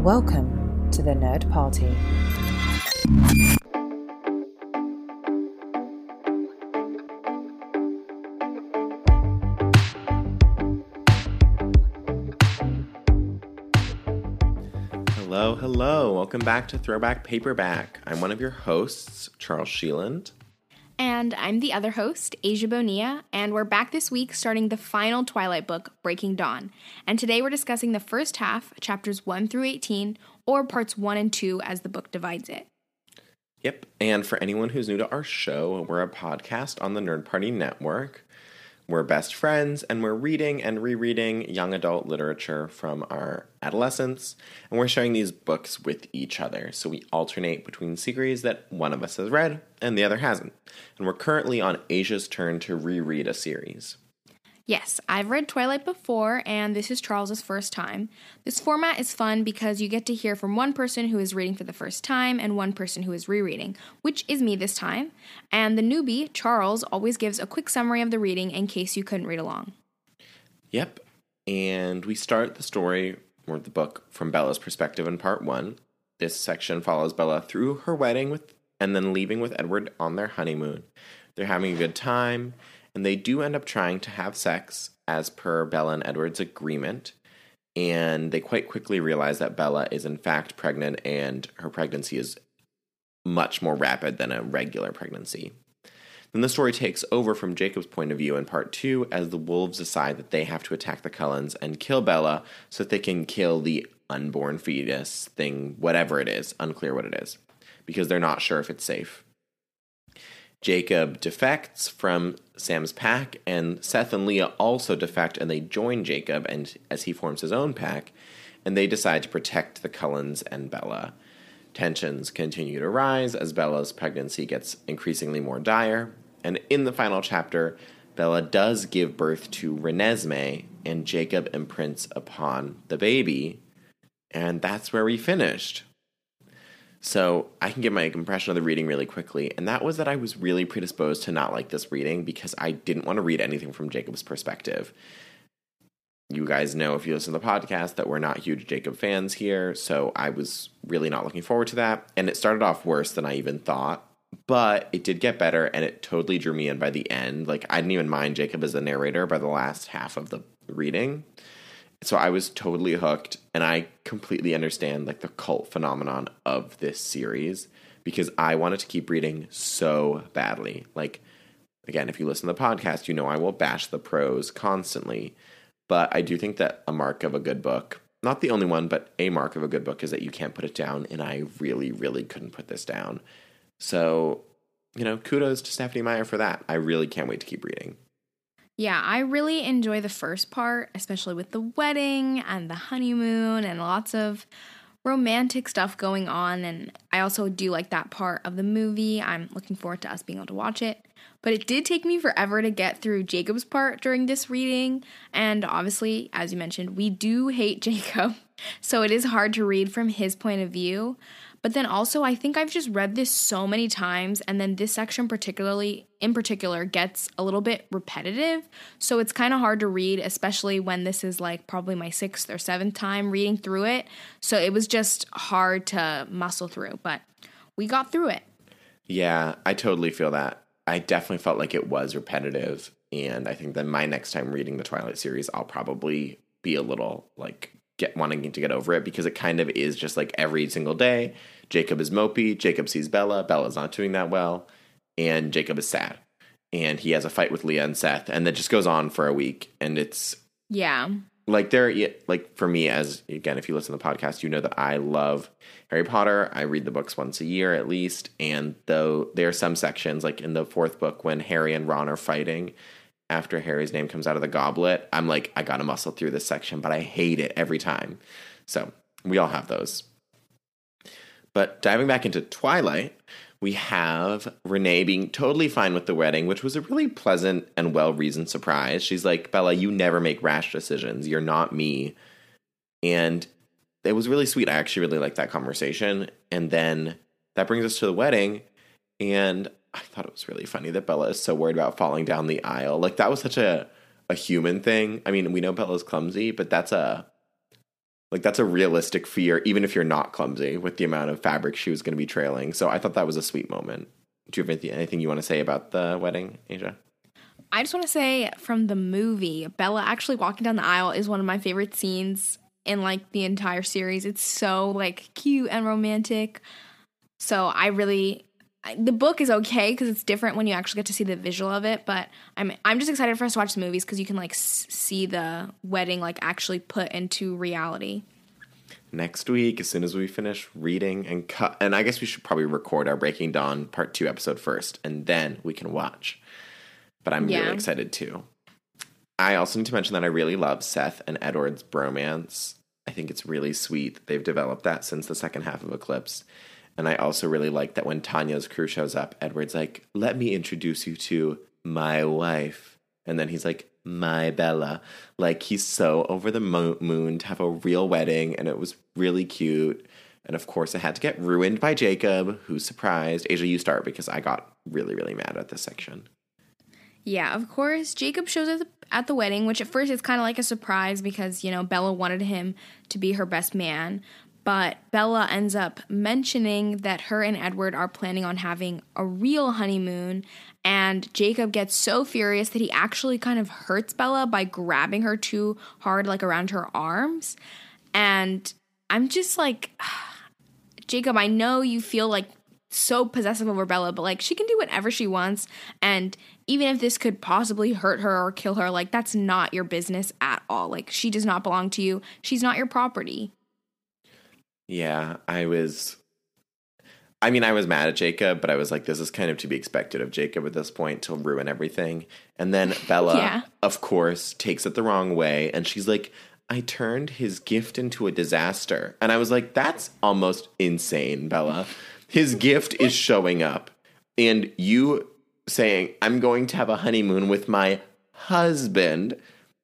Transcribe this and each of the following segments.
Welcome to the Nerd Party. Hello, hello. Welcome back to Throwback Paperback. I'm one of your hosts, Charles Sheeland. And I'm the other host, Asia Bonilla, and we're back this week starting the final Twilight book, Breaking Dawn. And today we're discussing the first half, chapters 1 through 18, or parts 1 and 2 as the book divides it. Yep. And for anyone who's new to our show, we're a podcast on the Nerd Party Network. We're best friends and we're reading and rereading young adult literature from our adolescence. And we're sharing these books with each other. So we alternate between series that one of us has read and the other hasn't. And we're currently on Asia's turn to reread a series. Yes, I've read Twilight before, and this is Charles's first time. This format is fun because you get to hear from one person who is reading for the first time and one person who is rereading, which is me this time. And the newbie, Charles, always gives a quick summary of the reading in case you couldn't read along. Yep. And we start the story or the book from Bella's perspective in part one. This section follows Bella through her wedding with and then leaving with Edward on their honeymoon. They're having a good time and they do end up trying to have sex as per Bella and Edward's agreement. And they quite quickly realize that Bella is in fact pregnant and her pregnancy is much more rapid than a regular pregnancy. Then the story takes over from Jacob's point of view in part two as the wolves decide that they have to attack the Cullens and kill Bella so that they can kill the unborn fetus thing, whatever it is, unclear what it is, because they're not sure if it's safe. Jacob defects from Sam's pack, and Seth and Leah also defect and they join Jacob and as he forms his own pack, and they decide to protect the Cullens and Bella. Tensions continue to rise as Bella's pregnancy gets increasingly more dire, and in the final chapter, Bella does give birth to Renesmee, and Jacob imprints upon the baby, and that's where we finished. So I can give my impression of the reading really quickly, and that was that I was really predisposed to not like this reading because I didn't want to read anything from Jacob's perspective. You guys know if you listen to the podcast that we're not huge Jacob fans here, so I was really not looking forward to that. And it started off worse than I even thought, but it did get better and it totally drew me in by the end. Like I didn't even mind Jacob as the narrator by the last half of the reading so I was totally hooked and I completely understand like the cult phenomenon of this series because I wanted to keep reading so badly. Like again, if you listen to the podcast, you know I will bash the prose constantly, but I do think that a mark of a good book, not the only one, but a mark of a good book is that you can't put it down and I really really couldn't put this down. So, you know, kudos to Stephenie Meyer for that. I really can't wait to keep reading. Yeah, I really enjoy the first part, especially with the wedding and the honeymoon and lots of romantic stuff going on. And I also do like that part of the movie. I'm looking forward to us being able to watch it. But it did take me forever to get through Jacob's part during this reading. And obviously, as you mentioned, we do hate Jacob. So it is hard to read from his point of view. But then also, I think I've just read this so many times, and then this section, particularly in particular, gets a little bit repetitive. So it's kind of hard to read, especially when this is like probably my sixth or seventh time reading through it. So it was just hard to muscle through, but we got through it. Yeah, I totally feel that. I definitely felt like it was repetitive. And I think that my next time reading the Twilight series, I'll probably be a little like get wanting to get over it because it kind of is just like every single day. Jacob is mopey. Jacob sees Bella. Bella's not doing that well, and Jacob is sad. And he has a fight with Leah and Seth, and that just goes on for a week. And it's yeah, like there, like for me, as again, if you listen to the podcast, you know that I love Harry Potter. I read the books once a year at least, and though there are some sections, like in the fourth book when Harry and Ron are fighting, after Harry's name comes out of the goblet, I'm like, I gotta muscle through this section, but I hate it every time. So we all have those. But diving back into Twilight, we have Renee being totally fine with the wedding, which was a really pleasant and well reasoned surprise. She's like, Bella, you never make rash decisions. You're not me. And it was really sweet. I actually really liked that conversation. And then that brings us to the wedding. And I thought it was really funny that Bella is so worried about falling down the aisle. Like that was such a a human thing. I mean, we know Bella's clumsy, but that's a Like that's a realistic fear, even if you're not clumsy with the amount of fabric she was going to be trailing. So I thought that was a sweet moment. Do you have anything, anything you want to say about the wedding, Asia? I just want to say from the movie, Bella actually walking down the aisle is one of my favorite scenes in like the entire series. It's so like cute and romantic. So I really the book is okay because it's different when you actually get to see the visual of it. But I'm I'm just excited for us to watch the movies because you can like s- see the wedding like actually put into reality. Next week, as soon as we finish reading and cut, and I guess we should probably record our Breaking Dawn Part Two episode first, and then we can watch. But I'm Yeah. really excited too. I also need to mention that I really love Seth and Edward's bromance. I think it's really sweet that they've developed that since the second half of Eclipse. And I also really like that when Tanya's crew shows up, Edward's like, let me introduce you to my wife. And then he's like, my Bella. Like, he's so over the mo- moon to have a real wedding, and it was really cute. And of course, it had to get ruined by Jacob, who's surprised. Asia, you start because I got really, really mad at this section. Yeah, of course. Jacob shows up at the wedding, which at first is kind of like a surprise because, you know, Bella wanted him to be her best man. But Bella ends up mentioning that her and Edward are planning on having a real honeymoon. And Jacob gets so furious that he actually kind of hurts Bella by grabbing her too hard, like around her arms. And I'm just like, Jacob, I know you feel like so possessive over Bella, but like she can do whatever she wants. And even if this could possibly hurt her or kill her, like that's not your business at all. Like she does not belong to you. She's not your property. Yeah, I was. I mean, I was mad at Jacob, but I was like, this is kind of to be expected of Jacob at this point to ruin everything. And then Bella, Yeah. of course, takes it the wrong way. And she's like, I turned his gift into a disaster. And I was like, that's almost insane, Bella. His gift is showing up. And you saying, I'm going to have a honeymoon with my husband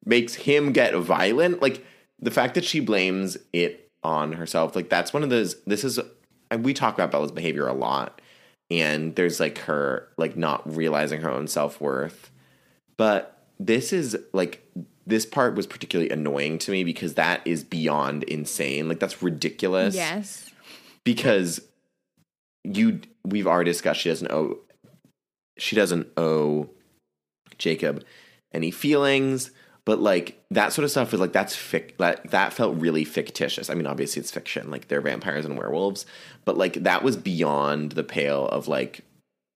makes him get violent. Like the fact that she blames it on herself, like that's one of those. This is, and we talk about Bella's behavior a lot. And there's like her, like not realizing her own self worth. But this is like, this part was particularly annoying to me because that is beyond insane. Like that's ridiculous Yes. because you we've already discussed she doesn't owe she doesn't owe Jacob any feelings, but like that sort of stuff was like that's fic that that felt really fictitious. I mean, obviously it's fiction, like they're vampires and werewolves, but like that was beyond the pale of like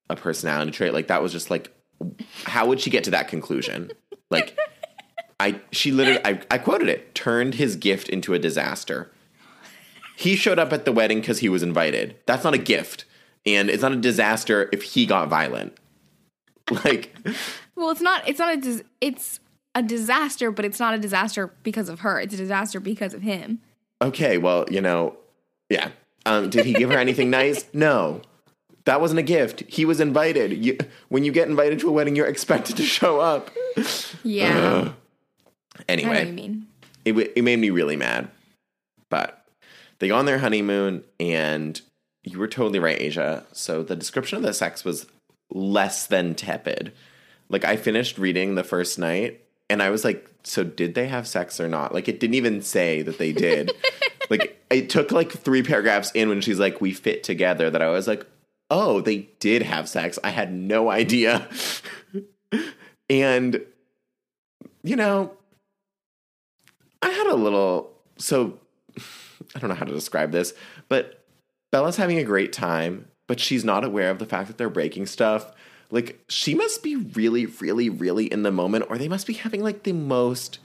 a personality trait. Like that was just like how would she get to that conclusion? Like I she literally I, I quoted it, turned his gift into a disaster. He showed up at the wedding because he was invited. That's not a gift. And it's not a disaster if he got violent. Like, Well, it's not. It's not a. It's a disaster, but it's not a disaster because of her. It's a disaster because of him. okay, well, you know, yeah. Um, did he give her anything nice? No. That wasn't a gift. He was invited. You, when you get invited to a wedding, you're expected to show up. Yeah. I know what you Anyway, mean. it, it made me really mad. But they go on their honeymoon, and you were totally right, Asia. So the description of the sex was less than tepid. Like I finished reading the first night, and I was like, "So did they have sex or not?" Like it didn't even say that they did. like it took like three paragraphs in when she's like, "We fit together." That I was like, "Oh, they did have sex." I had no idea. and you know, I had a little so I don't know how to describe this, but Bella's having a great time, but she's not aware of the fact that they're breaking stuff. Like she must be really, really, really in the moment, or they must be having like the most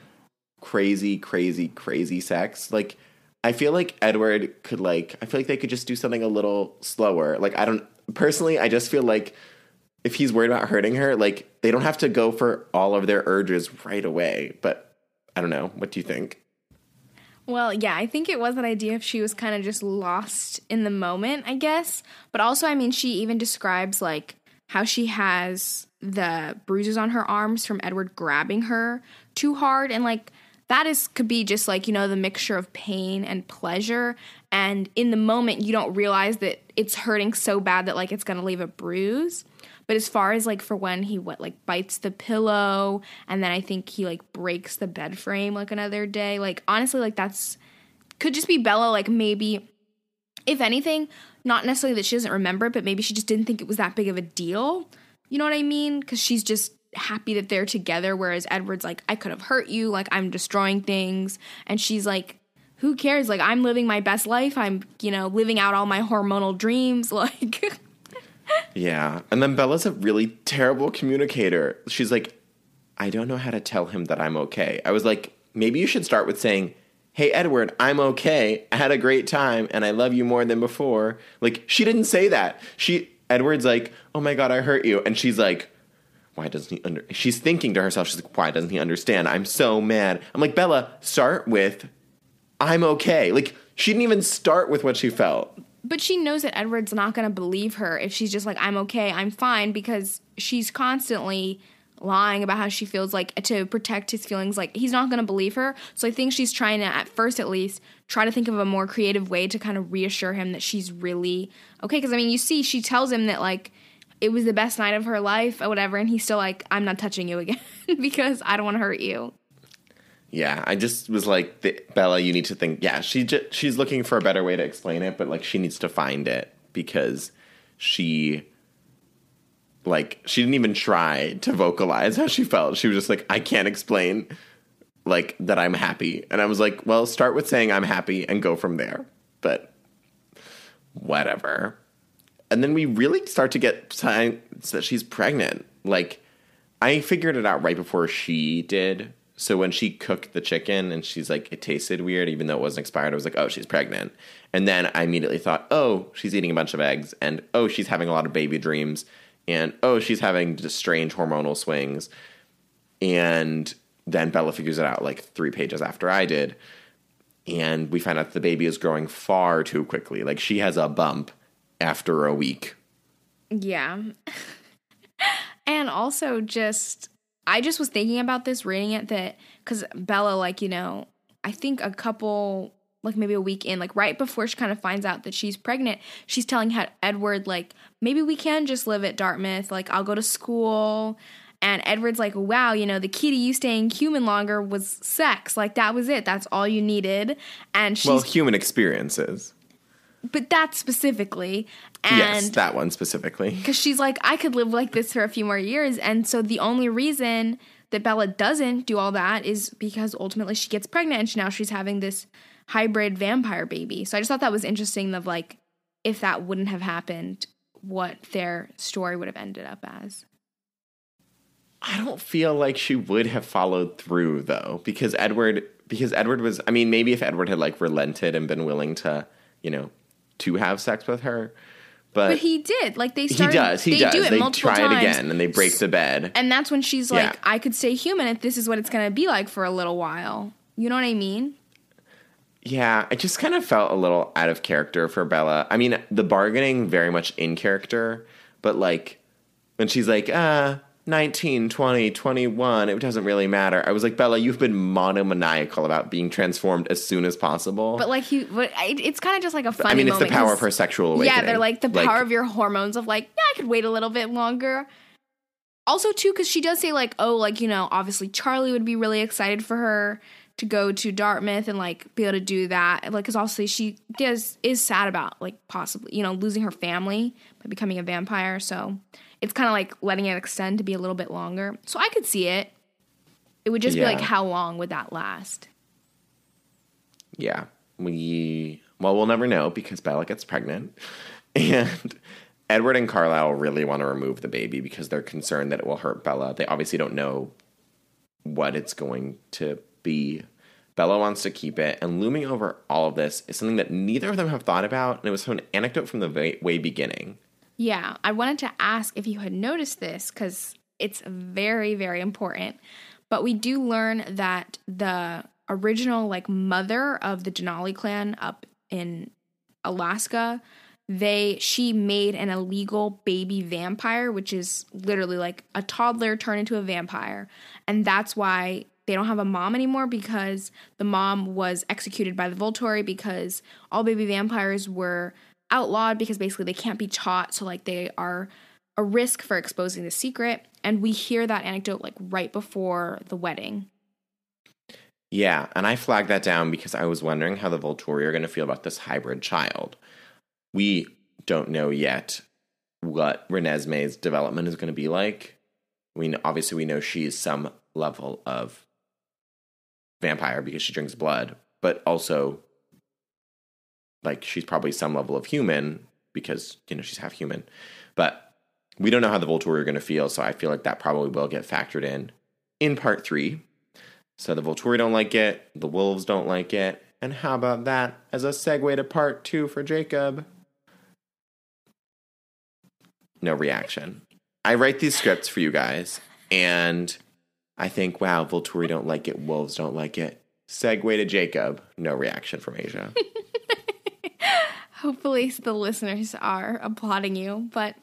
crazy, crazy, crazy sex. Like I feel like Edward could like I feel like they could just do something a little slower. Like I don't personally, I just feel like if he's worried about hurting her, like they don't have to go for all of their urges right away. But I don't know. What do you think? Well, yeah, I think it was that idea if she was kind of just lost in the moment, I guess. But also, I mean, she even describes like how she has the bruises on her arms from Edward grabbing her too hard and like that is could be just like, you know, the mixture of pain and pleasure and in the moment you don't realize that it's hurting so bad that like it's going to leave a bruise. But as far as like for when he what like bites the pillow and then I think he like breaks the bed frame like another day, like honestly like that's could just be Bella, like maybe, if anything, not necessarily that she doesn't remember it, but maybe she just didn't think it was that big of a deal. You know what I mean? Because she's just happy that they're together, whereas Edward's like, I could have hurt you, like I'm destroying things. And she's like, who cares? Like I'm living my best life. I'm, you know, living out all my hormonal dreams. Like Yeah. And then Bella's a really terrible communicator. She's like, I don't know how to tell him that I'm okay. I was like, maybe you should start with saying, Hey, Edward, I'm okay. I had a great time and I love you more than before. Like, she didn't say that. She, Edward's like, Oh my God, I hurt you. And she's like, Why doesn't he under, she's thinking to herself, she's like, Why doesn't he understand? I'm so mad. I'm like, Bella, start with, I'm okay. Like, she didn't even start with what she felt. but she knows that Edward's not going to believe her if she's just like, I'm okay, I'm fine, because she's constantly lying about how she feels like to protect his feelings. Like, he's not going to believe her. So I think she's trying to, at first at least, try to think of a more creative way to kind of reassure him that she's really okay. Because, I mean, you see, she tells him that, like, it was the best night of her life or whatever, and he's still like, I'm not touching you again because I don't want to hurt you. Yeah, I just was like, Bella, you need to think. Yeah, she j- she's looking for a better way to explain it, but like she needs to find it because she, like, she didn't even try to vocalize how she felt. She was just like, I can't explain, like that I'm happy, and I was like, well, start with saying I'm happy and go from there. But whatever. And then we really start to get signs that she's pregnant. Like, I figured it out right before she did. So when she cooked the chicken and she's like, it tasted weird, even though it wasn't expired, I was like, oh, she's pregnant. And then I immediately thought, oh, she's eating a bunch of eggs, and oh, she's having a lot of baby dreams, and oh, she's having just strange hormonal swings. And then Bella figures it out like three pages after I did. And we find out the baby is growing far too quickly. Like she has a bump after a week. Yeah. and also just I just was thinking about this reading it that cuz Bella like, you know, I think a couple like maybe a week in, like right before she kind of finds out that she's pregnant, she's telling Ed- Edward like maybe we can just live at Dartmouth, like I'll go to school. And Edward's like, wow, you know, the key to you staying human longer was sex. Like that was it. That's all you needed. And she's Well, human experiences. but that specifically. And yes, that one specifically. because she's like, I could live like this for a few more years. And so the only reason that Bella doesn't do all that is because ultimately she gets pregnant and she, now she's having this hybrid vampire baby. So I just thought that was interesting of like, if that wouldn't have happened, what their story would have ended up as. I don't feel like she would have followed through though, because Edward because Edward was I mean, maybe if Edward had like relented and been willing to, you know, to have sex with her. But, But he did. Like they he does, he they does. do it they multiple try times. it again and they break the bed. And that's when she's like, Yeah. I could stay human if this is what it's going to be like for a little while. You know what I mean? Yeah, I just kind of felt a little out of character for Bella. I mean, the bargaining very much in character, but like when she's like, uh, 19, 20, 21, it doesn't really matter. I was like, Bella, you've been monomaniacal about being transformed as soon as possible. But like he, but it's kind of just like a funny. I mean, it's the power of her sexual awakening. Yeah, they're like the power of your hormones of like, yeah, I could wait a little bit longer. Also, too, because she does say like, oh, like you know, obviously Charlie would be really excited for her to go to Dartmouth and like be able to do that, like because obviously she does is sad about like possibly you know losing her family by becoming a vampire. So it's kind of like letting it extend to be a little bit longer. So I could see it. It would just be like, how long would that last? Yeah. We well, we'll never know because Bella gets pregnant. And Edward and Carlisle really want to remove the baby because they're concerned that it will hurt Bella. They obviously don't know what it's going to be. Bella wants to keep it, and looming over all of this is something that neither of them have thought about, and it was from an anecdote from the way, way beginning. Yeah, I wanted to ask if you had noticed this because it's very, very important. But we do learn that the original like mother of the Denali clan up in Alaska, they she made an illegal baby vampire, which is literally like a toddler turned into a vampire, and that's why they don't have a mom anymore because the mom was executed by the Volturi because all baby vampires were outlawed because basically they can't be taught, so like they are a risk for exposing the secret. And we hear that anecdote like right before the wedding. Yeah, and I flagged that down because I was wondering how the Volturi are going to feel about this hybrid child. We don't know yet what Renesmee's development is going to be like. We obviously we know she's some level of vampire because she drinks blood, but also like she's probably some level of human because you know she's half human. But we don't know how the Volturi are going to feel, so I feel like that probably will get factored in in part three. So the Volturi don't like it, the wolves don't like it, and how about that as a segue to part two for Jacob? No reaction. I write these scripts for you guys, and I think, wow, Volturi don't like it, wolves don't like it. Segue to Jacob. No reaction from Asia. Hopefully, the listeners are applauding you, but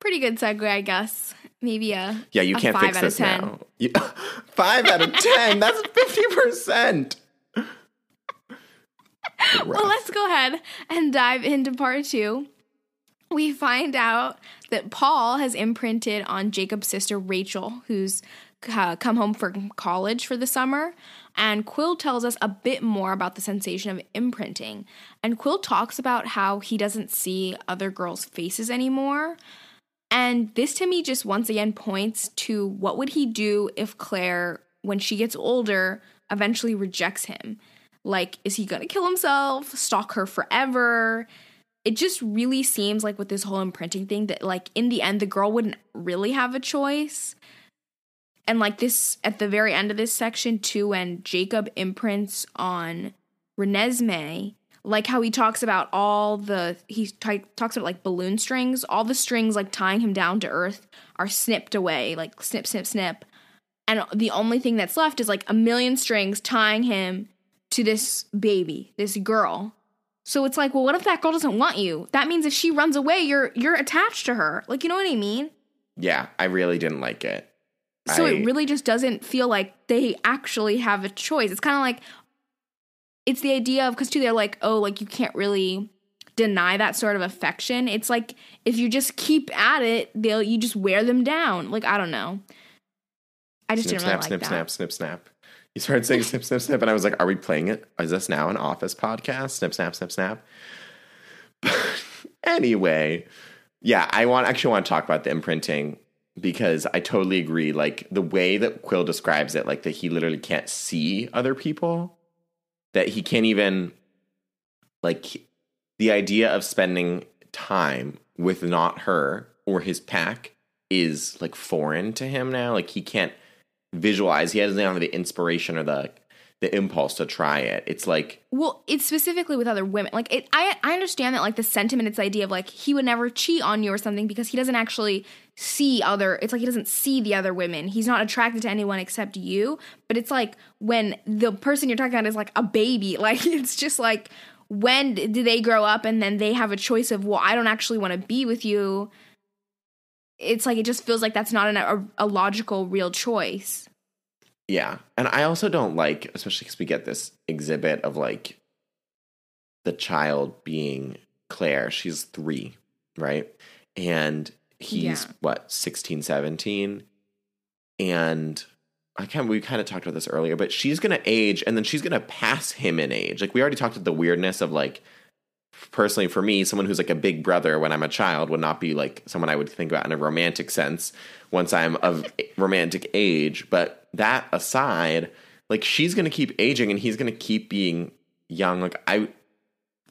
pretty good segue, I guess. Maybe a Yeah, you a can't five fix out this 10. now. You- five out of ten. That's fifty percent. Well, let's go ahead and dive into part two. We find out that Paul has imprinted on Jacob's sister Rachel, who's uh, come home from college for the summer. And Quill tells us a bit more about the sensation of imprinting. And Quill talks about how he doesn't see other girls' faces anymore. And this to me just once again points to what would he do if Claire, when she gets older, eventually rejects him? Like, is he gonna kill himself, stalk her forever? It just really seems like with this whole imprinting thing that, like, in the end, the girl wouldn't really have a choice. And, like, this at the very end of this section, too, when Jacob imprints on Renesmee, like how he talks about all the, he t- talks about like balloon strings, all the strings like tying him down to earth are snipped away, like snip, snip, snip. And the only thing that's left is like a million strings tying him to this baby, this girl. So it's like, well, what if that girl doesn't want you? That means if she runs away, you're you're attached to her. Like, you know what I mean? Yeah, I really didn't like it. So it really just doesn't feel like they actually have a choice. It's kind of like it's the idea of because too they're like, oh, like you can't really deny that sort of affection. It's like if you just keep at it, they'll you just wear them down. Like I don't know. I just snip, didn't really snap, like snip, that. snap, snip, snap. You started saying snip, snip, snip, and I was like, "Are we playing it? Is this now an Office podcast? Snip, snap, snip, snap." anyway, yeah, I want actually want to talk about the imprinting because I totally agree. Like the way that Quill describes it, like that he literally can't see other people, that he can't even like the idea of spending time with not her or his pack is like foreign to him now. Like he can't visualize. He doesn't have the inspiration or the the impulse to try it. It's like Well, it's specifically with other women. Like it, I I understand that like the sentiment, it's the idea of like he would never cheat on you or something because he doesn't actually see other. It's like he doesn't see the other women. He's not attracted to anyone except you. But it's like when the person you're talking about is like a baby. Like it's just like when do they grow up and then they have a choice of well, I don't actually want to be with you. It's like it just feels like that's not an, a, a logical, real choice. Yeah. And I also don't like, especially because we get this exhibit of like the child being Claire. She's three, right? And he's Yeah. what, 16, 17? And I kind we kind of talked about this earlier, but she's gonna age and then she's gonna pass him in age. Like we already talked about the weirdness of like personally for me, someone who's like a big brother when I'm a child would not be like someone I would think about in a romantic sense once I'm of romantic age. But that aside, like she's gonna keep aging and he's gonna keep being young. Like I,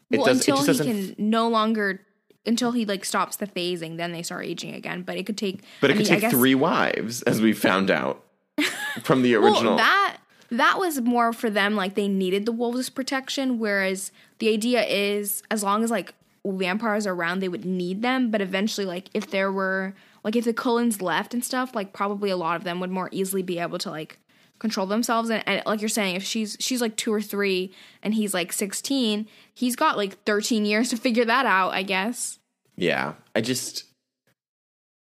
it well, does. until it just he doesn't. can no longer until he like stops the phasing, then they start aging again. But it could take. but it I could mean, I take guess- three wives, as we found out from the original. Well, that that was more for them. Like they needed the wolves' protection, whereas the idea is as long as like vampires are around, they would need them. But eventually, like if there were like if the Cullens left and stuff, like probably a lot of them would more easily be able to like control themselves and, and like you're saying if she's she's like two or three and he's like 16 he's got like 13 years to figure that out i guess Yeah, I just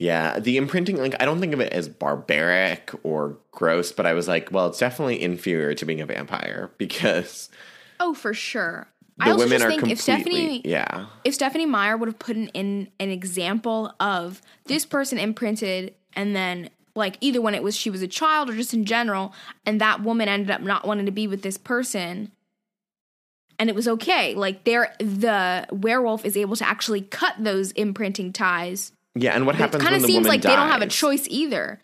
yeah, the imprinting like I don't think of it as barbaric or gross, but I was like, well, it's definitely inferior to being a vampire because oh for sure the i also women just are think completely if stephenie yeah. if Stephenie Meyer would have put in, in an example of this person imprinted and then like either when it was she was a child or just in general, and that woman ended up not wanting to be with this person. And it was okay. Like there the werewolf is able to actually cut those imprinting ties. Yeah, and what happens? It kind of seems like dies? they don't have a choice either.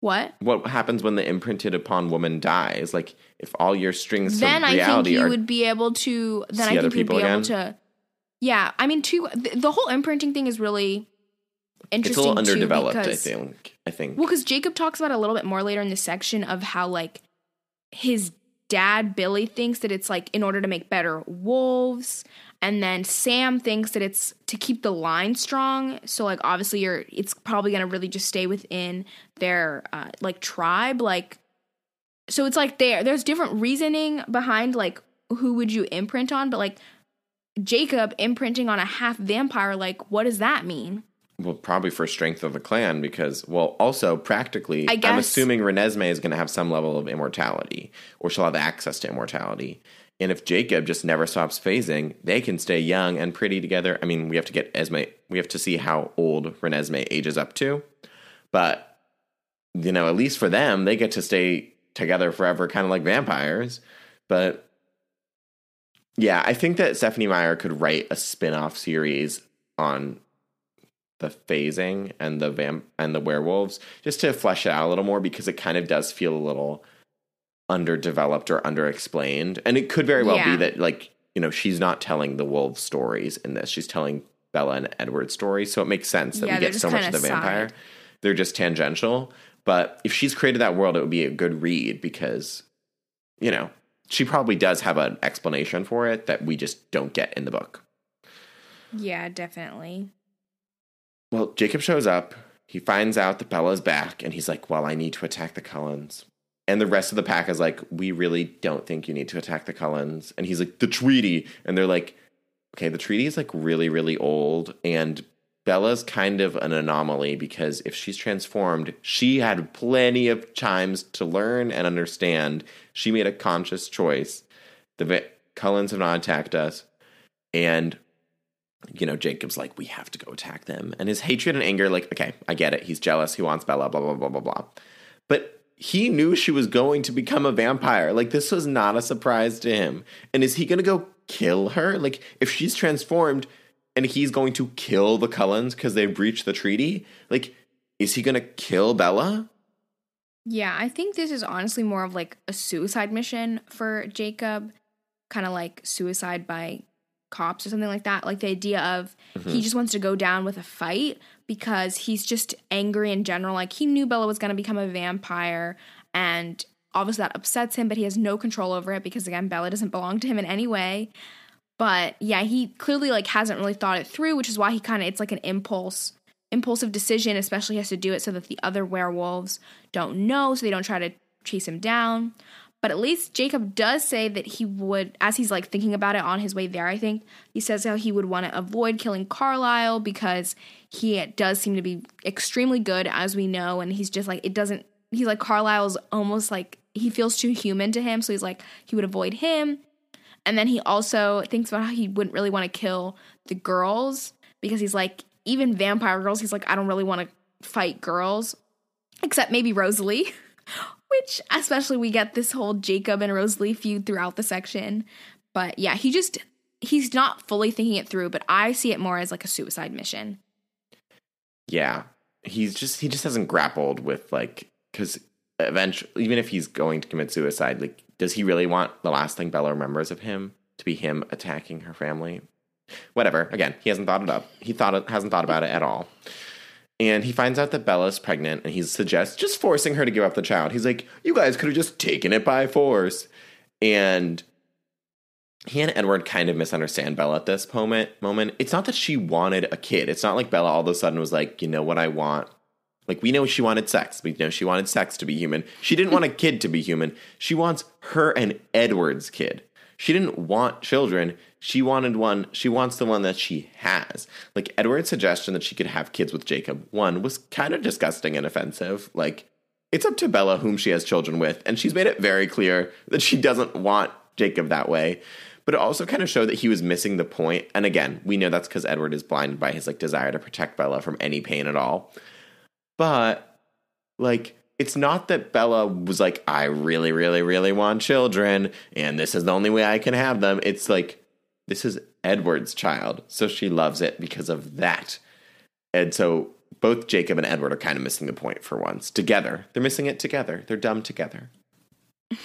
What? What happens when the imprinted upon woman dies? Like if all your strings then I think you would be able to. Then See I other think you'd people be able to. Yeah, I mean, too. The, the whole imprinting thing is really interesting. it's a little underdeveloped, I think. I think. Well, because Jacob talks about it a little bit more later in the section of how like his dad Billy thinks that it's like in order to make better wolves, and then Sam thinks that it's to keep the line strong. So like obviously you're it's probably gonna really just stay within their uh, like tribe, like. So it's like there there's different reasoning behind like who would you imprint on, but like Jacob imprinting on a half vampire, like what does that mean? Well, probably for strength of the clan because, well, also practically, I I'm assuming Renesmee is going to have some level of immortality or she'll have access to immortality. And if Jacob just never stops phasing, they can stay young and pretty together. I mean, we have to get Esme, we have to see how old Renesmee ages up to. But, you know, at least for them, they get to stay together forever, kind of like vampires. But yeah, I think that Stephenie Meyer could write a spin off series on the phasing and the vamp and the werewolves just to flesh it out a little more because it kind of does feel a little underdeveloped or underexplained and it could very well be that like you know she's not telling the wolf stories in this she's telling bella and edward stories so it makes sense that Yeah, we get so much of the vampire side. they're just tangential but if she's created that world it would be a good read because you know she probably does have an explanation for it that we just don't get in the book Yeah, definitely. Well, Jacob shows up. He finds out that Bella's back, and he's like, Well, I need to attack the Cullens. And the rest of the pack is like, We really don't think you need to attack the Cullens. And he's like, The treaty. And they're like, Okay, the treaty is like really, really old. And Bella's kind of an anomaly because if she's transformed, she had plenty of times to learn and understand. She made a conscious choice. The Cullens have not attacked us. And you know, Jacob's like, we have to go attack them. And his hatred and anger, like, okay, I get it. He's jealous. He wants Bella, blah, blah, blah, blah, blah. He knew she was going to become a vampire. Like, this was not a surprise to him. And is he going to go kill her? Like, if she's transformed and he's going to kill the Cullens because they breached the treaty, like, is he going to kill Bella? Yeah, I think this is honestly more of like a suicide mission for Jacob, kind of like suicide by cops or something like that. Like the idea of he mm-hmm. just wants to go down with a fight because he's just angry in general. Like he knew Bella was going to become a vampire and obviously that upsets him, but he has no control over it because again, Bella doesn't belong to him in any way. But yeah, he clearly like hasn't really thought it through, which is why he kind of it's like an impulse impulsive decision, especially he has to do it so that the other werewolves don't know, so they don't try to chase him down. But at least Jacob does say that he would, as he's like thinking about it on his way there, I think he says how he would want to avoid killing Carlisle because he does seem to be extremely good, as we know. And he's just like, it doesn't, he's like, Carlisle's almost like, he feels too human to him. So he's like, he would avoid him. And then he also thinks about how he wouldn't really want to kill the girls because he's like, even vampire girls, he's like, I don't really want to fight girls, except maybe Rosalie, which especially we get this whole Jacob and Rosalie feud throughout the section. But yeah, he just, he's not fully thinking it through, but I see it more as like a suicide mission. Yeah. He's just, he just hasn't grappled with, like, because eventually, even if he's going to commit suicide, like, does he really want the last thing Bella remembers of him to be him attacking her family? Whatever. Again, he hasn't thought it up. He thought it, hasn't thought about it at all. And he finds out that Bella's pregnant and he suggests just forcing her to give up the child. He's like, You guys could have just taken it by force. And he and Edward kind of misunderstand Bella at this moment moment. It's not that she wanted a kid. It's not like Bella all of a sudden was like, you know what I want? Like we know she wanted sex. We know she wanted sex to be human. She didn't want a kid to be human. She wants her and Edward's kid. She didn't want children. She wanted one. She wants the one that she has. Like Edward's suggestion that she could have kids with Jacob, one was kind of disgusting and offensive. Like it's up to Bella whom she has children with, and she's made it very clear that she doesn't want Jacob that way. But it also kind of showed that he was missing the point. And again, we know that's because Edward is blinded by his like desire to protect Bella from any pain at all. But like it's not that Bella was like, I really, really, really want children, and this is the only way I can have them. It's like this is Edward's child, so she loves it because of that. And so both Jacob and Edward are kind of missing the point for once. Together. They're missing it together. They're dumb together.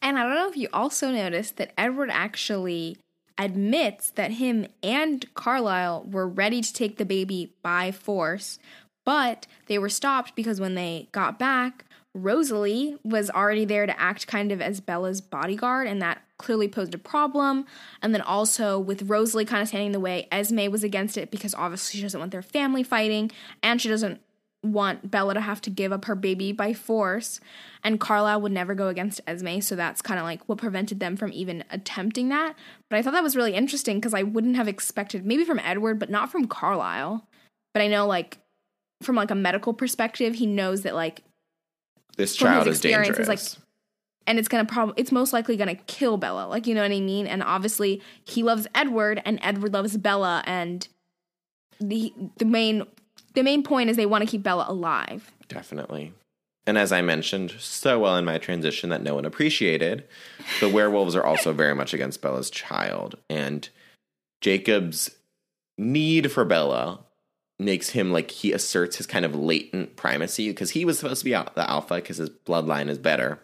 And I don't know if you also noticed that Edward actually admits that him and Carlisle were ready to take the baby by force, but they were stopped because when they got back, Rosalie was already there to act kind of as Bella's bodyguard, and that clearly posed a problem. And then also with Rosalie kind of standing in the way, Esme was against it because obviously she doesn't want their family fighting, and she doesn't want Bella to have to give up her baby by force. And Carlisle would never go against Esme, so that's kind of like what prevented them from even attempting that. But I thought that was really interesting because I wouldn't have expected maybe from Edward, but not from Carlisle. But I know like from like a medical perspective, he knows that like This From his child is dangerous. it's like- and it's gonna probably it's most likely gonna kill Bella. Like you know what I mean? And obviously he loves Edward and Edward loves Bella and the the main the main point is they want to keep Bella alive. Definitely. And as I mentioned so well in my transition that no one appreciated, the werewolves are also very much against Bella's child. And Jacob's need for Bella makes him like he asserts his kind of latent primacy because he was supposed to be the alpha because his bloodline is better.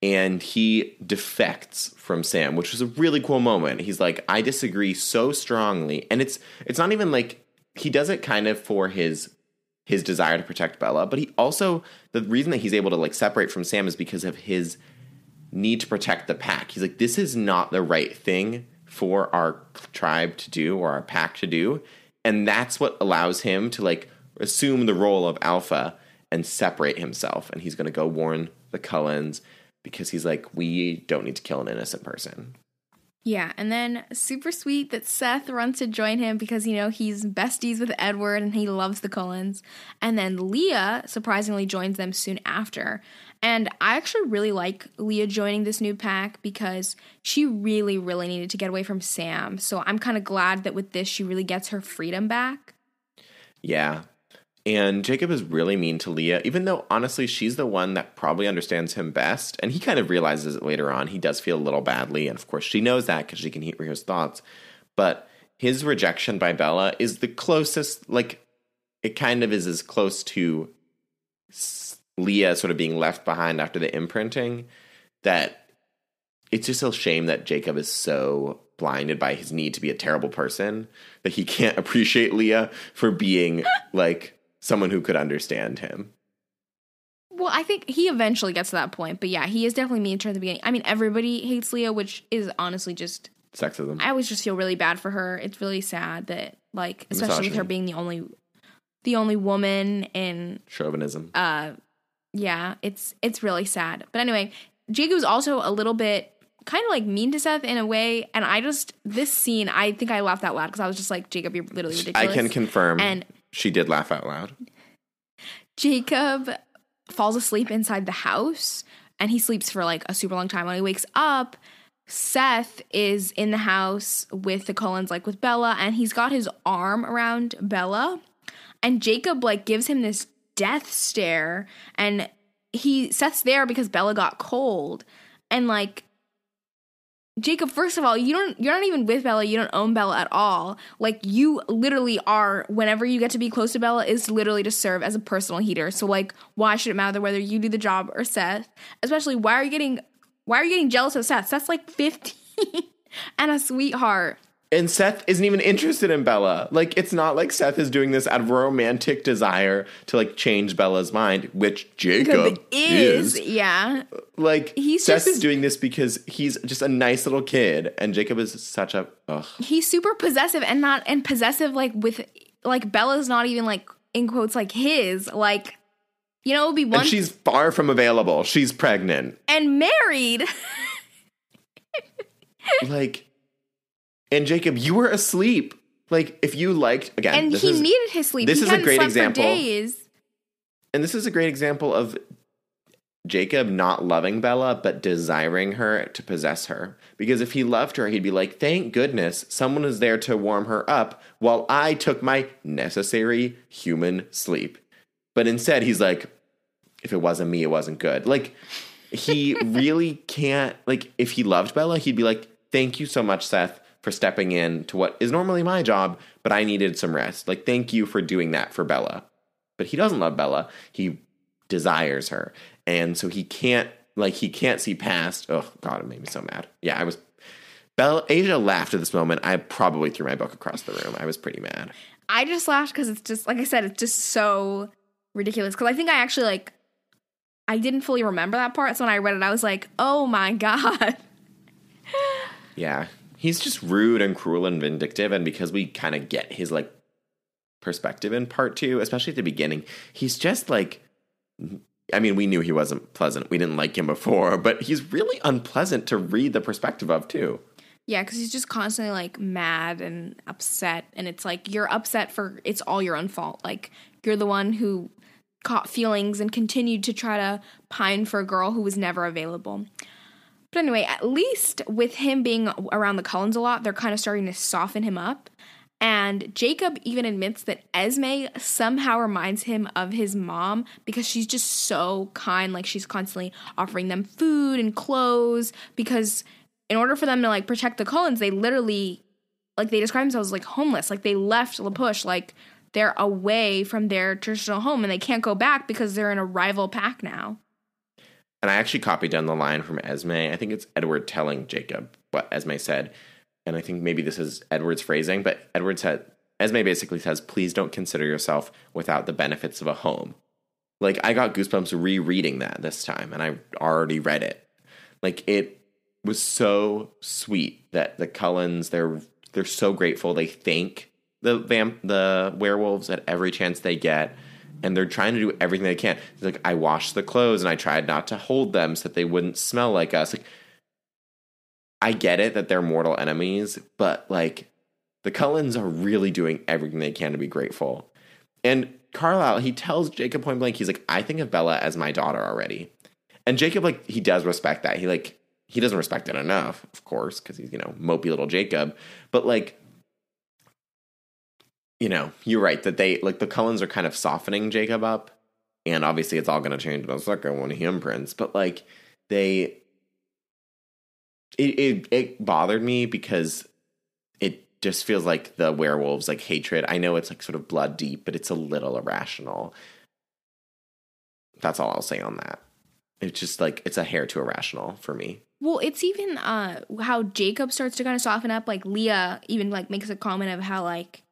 And he defects from Sam, which was a really cool moment. He's like, I disagree so strongly. And it's it's not even like he does it kind of for his his desire to protect Bella, but he also the reason that he's able to like separate from Sam is because of his need to protect the pack. He's like, this is not the right thing for our tribe to do or our pack to do, and that's what allows him to like assume the role of alpha and separate himself. And he's going to go warn the Cullens because he's like, we don't need to kill an innocent person. Yeah, and then super sweet that Seth runs to join him because you know he's besties with Edward and he loves the Cullens. And then Leah surprisingly joins them soon after. And I actually really like Leah joining this new pack because she really, really needed to get away from Sam. So I'm kind of glad that with this she really gets her freedom back. Yeah. And Jacob is really mean to Leah, even though honestly she's the one that probably understands him best. And he kind of realizes it later on. He does feel a little badly. And of course, she knows that because she can hear his thoughts. But his rejection by Bella is the closest, like, it kind of is as close to Leah sort of being left behind after the imprinting that it's just a shame that Jacob is so blinded by his need to be a terrible person that he can't appreciate Leah for being like someone who could understand him. Well, I think he eventually gets to that point, but yeah, he is definitely mean to her at the beginning. I mean, everybody hates Leah, which is honestly just Sexism. I always just feel really bad for her. It's really sad that like especially with her being the only the only woman in Chauvinism. uh yeah, it's it's really sad. But anyway, Jacob's also a little bit kind of like mean to Seth in a way, and I just this scene, I think I laughed out loud because I was just like, Jacob, you're literally ridiculous. I can confirm And she did laugh out loud. Jacob falls asleep inside the house and he sleeps for like a super long time. When he wakes up, Seth is in the house with the Cullens, like with Bella, and he's got his arm around Bella. And Jacob like gives him this death stare, and he Seth's there because Bella got cold. And like Jacob, first of all, you don't you're not even with Bella, you don't own Bella at all. Like you literally are whenever you get to be close to Bella is literally to serve as a personal heater. So like why should it matter whether you do the job or Seth? Especially why are you getting why are you getting jealous of Seth? Seth's like 15 and a sweetheart. And Seth isn't even interested in Bella. Like it's not like Seth is doing this out of romantic desire to like change Bella's mind, which Jacob is, is. yeah. Like He's Seth just- is doing this because he's just a nice little kid, and Jacob is such a ugh. He's super possessive and not and possessive like with like Bella's not even like in quotes like his. Like you know, it would be one And she's far from available. She's pregnant. and married. like and jacob you were asleep like if you liked again and this he is, needed his sleep. this he is a great example. Days. and this is a great example of jacob not loving bella but desiring her to possess her because if he loved her he'd be like thank goodness someone is there to warm her up while i took my necessary human sleep but instead he's like if it wasn't me, it wasn't good. Like he really can't like if he loved Bella, he'd be like, Thank you so much, Seth, for stepping in to what is normally my job, but I needed some rest. Like, thank you for doing that for Bella. But he doesn't love Bella. He desires her. And so he can't like he can't see past oh god, it made me so mad. Yeah, I was Bella Asia laughed at this moment. I probably threw my book across the room. I was pretty mad. I just laughed because it's just like I said, it's just so ridiculous. Because I think I actually like I didn't fully remember that part. So when I read it, I was like, oh my god. Yeah. He's just rude and cruel and vindictive. And because we kind of get his like perspective in part two, especially at the beginning, he's just like I mean, we knew he wasn't pleasant. We didn't like him before, but he's really unpleasant to read the perspective of too. Yeah, because he's just constantly like mad and upset. And it's like you're upset for it's all your own fault. Like you're the one who caught feelings and continued to try to pine for a girl who was never available. But anyway, at least with him being around the Cullens a lot, they're kind of starting to soften him up. And Jacob even admits that Esme somehow reminds him of his mom because she's just so kind. Like she's constantly offering them food and clothes because in order for them to like protect the Cullens, they literally like they describe themselves as like homeless. Like they left La Push, like they're away from their traditional home and they can't go back because they're in a rival pack now. And I actually copied down the line from Esme. I think it's Edward telling Jacob what Esme said and I think maybe this is Edward's phrasing, but Edward said, Esme basically says, please don't consider yourself without the benefits of a home. Like, I got goosebumps rereading that this time, and I already read it. Like, it was so sweet that the Cullens, they're they're so grateful. They thank the vamp the werewolves at every chance they get. And they're trying to do everything they can. It's like I washed the clothes and I tried not to hold them so that they wouldn't smell like us. Like I get it that they're mortal enemies, but like the Cullens are really doing everything they can to be grateful. And Carlisle, he tells Jacob point blank, he's like, I think of Bella as my daughter already. And Jacob, like, he does respect that. He like he doesn't respect it enough, of course, because he's, you know, mopey little Jacob. But like, you know, you're right that they like the Cullens are kind of softening Jacob up. And obviously it's all gonna change in a second when he imprints. But like they it, it it bothered me because it just feels like the werewolves like hatred. I know it's like sort of blood deep, but it's a little irrational. That's all I'll say on that. It's just like it's a hair too irrational for me. Well, it's even uh how Jacob starts to kind of soften up. Like Leah even like makes a comment of how like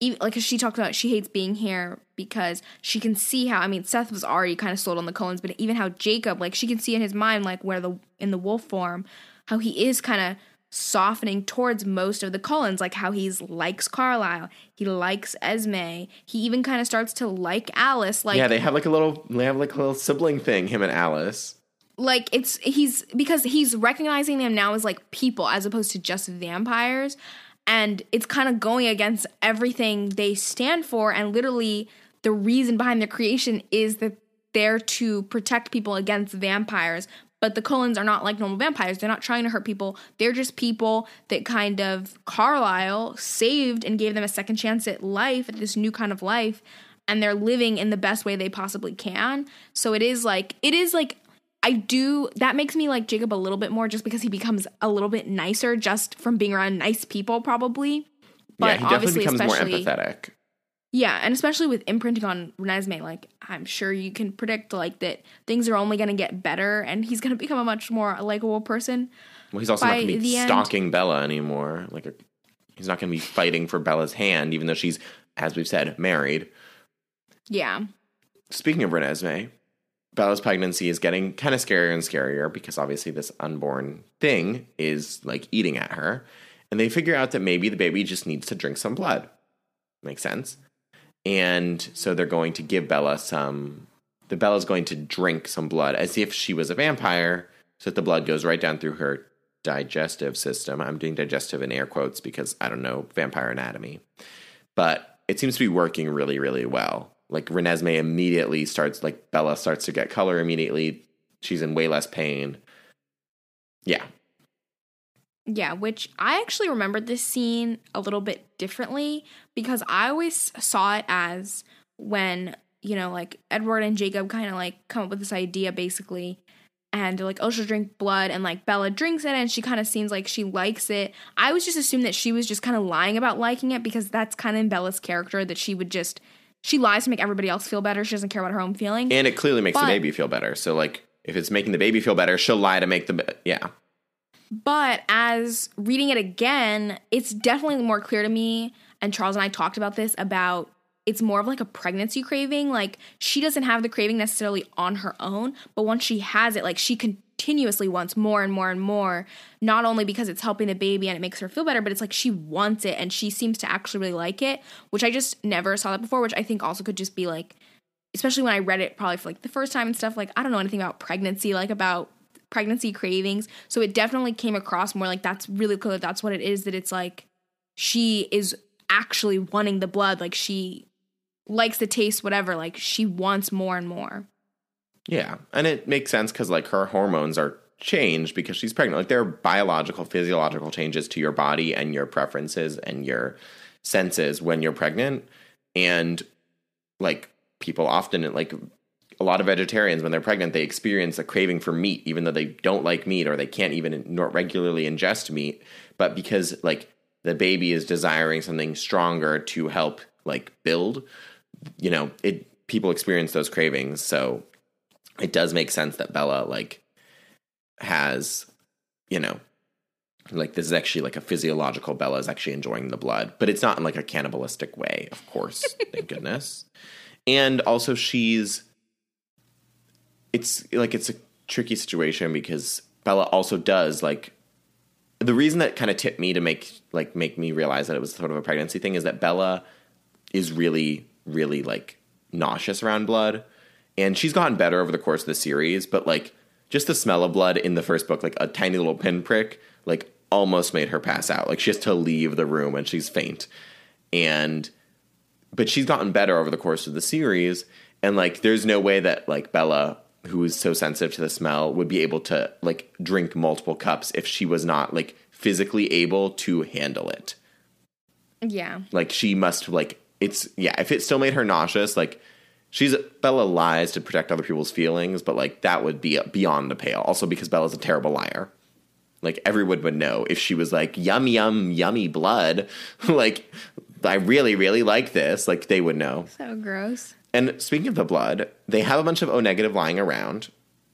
even like she talked about she hates being here because she can see how I mean Seth was already kind of sold on the Cullens, but even how Jacob like she can see in his mind like where the in the wolf form how he is kind of softening towards most of the Cullens, like how he likes Carlisle, he likes Esme, he even kind of starts to like Alice. Like yeah, they have like a little, they have like a little sibling thing, him and Alice. Like it's he's because he's recognizing them now as like people as opposed to just vampires, and it's kind of going against everything they stand for, and literally the reason behind their creation is that they're to protect people against vampires but the Cullens are not like normal vampires. They're not trying to hurt people. They're just people that kind of Carlisle saved and gave them a second chance at life, at this new kind of life. And they're living in the best way they possibly can. So it is like, it is like, I do, that makes me like Jacob a little bit more just because he becomes a little bit nicer just from being around nice people, probably. But yeah, he definitely becomes more empathetic. Yeah, and especially with imprinting on Renesmee, like I'm sure you can predict like that things are only going to get better, and he's going to become a much more likable person. Well, he's also not going to be stalking end. Bella anymore. Like a, he's not going to be fighting for Bella's hand, even though she's, as we've said, married. Yeah. Speaking of Renesmee, Bella's pregnancy is getting kind of scarier and scarier because obviously this unborn thing is like eating at her, and they figure out that maybe the baby just needs to drink some blood. Makes sense. And so they're going to give Bella some. The Bella's going to drink some blood as if she was a vampire, so that the blood goes right down through her digestive system. I'm doing digestive in air quotes because I don't know vampire anatomy. But it seems to be working really, really well. Like Renesmee immediately starts, like Bella starts to get color immediately. She's in way less pain. Yeah, yeah, which I actually remembered this scene a little bit differently because I always saw it as when you know, like Edward and Jacob kind of like come up with this idea basically. And they're like, oh, she'll drink blood. And like Bella drinks it and she kind of seems like she likes it. I was just assumed that she was just kind of lying about liking it because that's kind of in Bella's character that she would just, she lies to make everybody else feel better. She doesn't care about her own feelings. And it clearly makes But- the baby feel better. So like if it's making the baby feel better, she'll lie to make the ba- yeah. But as reading it again, it's definitely more clear to me. And Charles and I talked about this about it's more of like a pregnancy craving. Like she doesn't have the craving necessarily on her own, but once she has it, like she continuously wants more and more and more. Not only because it's helping the baby and it makes her feel better, but it's like she wants it and she seems to actually really like it, which I just never saw that before, which I think also could just be like especially when I read it probably for like the first time and stuff, like I don't know anything about pregnancy, like about pregnancy cravings. So it definitely came across more like that's really clear. That's what it is. That it's like she is actually wanting the blood. Like she likes the taste, whatever. Like she wants more and more. Yeah. And it makes sense cuz like her hormones are changed because she's pregnant. Like there are biological physiological changes to your body and your preferences and your senses when you're pregnant and like people often like a lot of vegetarians when they're pregnant they experience a craving for meat even though they don't like meat or they can't even regularly ingest meat but because like the baby is desiring something stronger to help like build you know it people experience those cravings so it does make sense that bella like has you know like this is actually like a physiological bella is actually enjoying the blood but it's not in like a cannibalistic way of course thank goodness. And also she's it's like it's a tricky situation because bella also does like the reason that kind of tipped me to make like make me realize that it was sort of a pregnancy thing is that bella is really really like nauseous around blood and she's gotten better over the course of the series but like just the smell of blood in the first book like a tiny little pinprick like almost made her pass out. Like she has to leave the room and she's faint. And but she's gotten better over the course of the series. And like there's no way that like bella who is so sensitive to the smell would be able to like drink multiple cups if she was not like physically able to handle it. Yeah. like she must like it's yeah if it still made her nauseous like she's bella lies to protect other people's feelings but like that would be beyond the pale. Also because bella's a terrible liar. Like everyone would know if she was like yum yum yummy blood. Like i really really like this. Like they would know. So gross. and speaking of the blood, they have a bunch of O negative lying around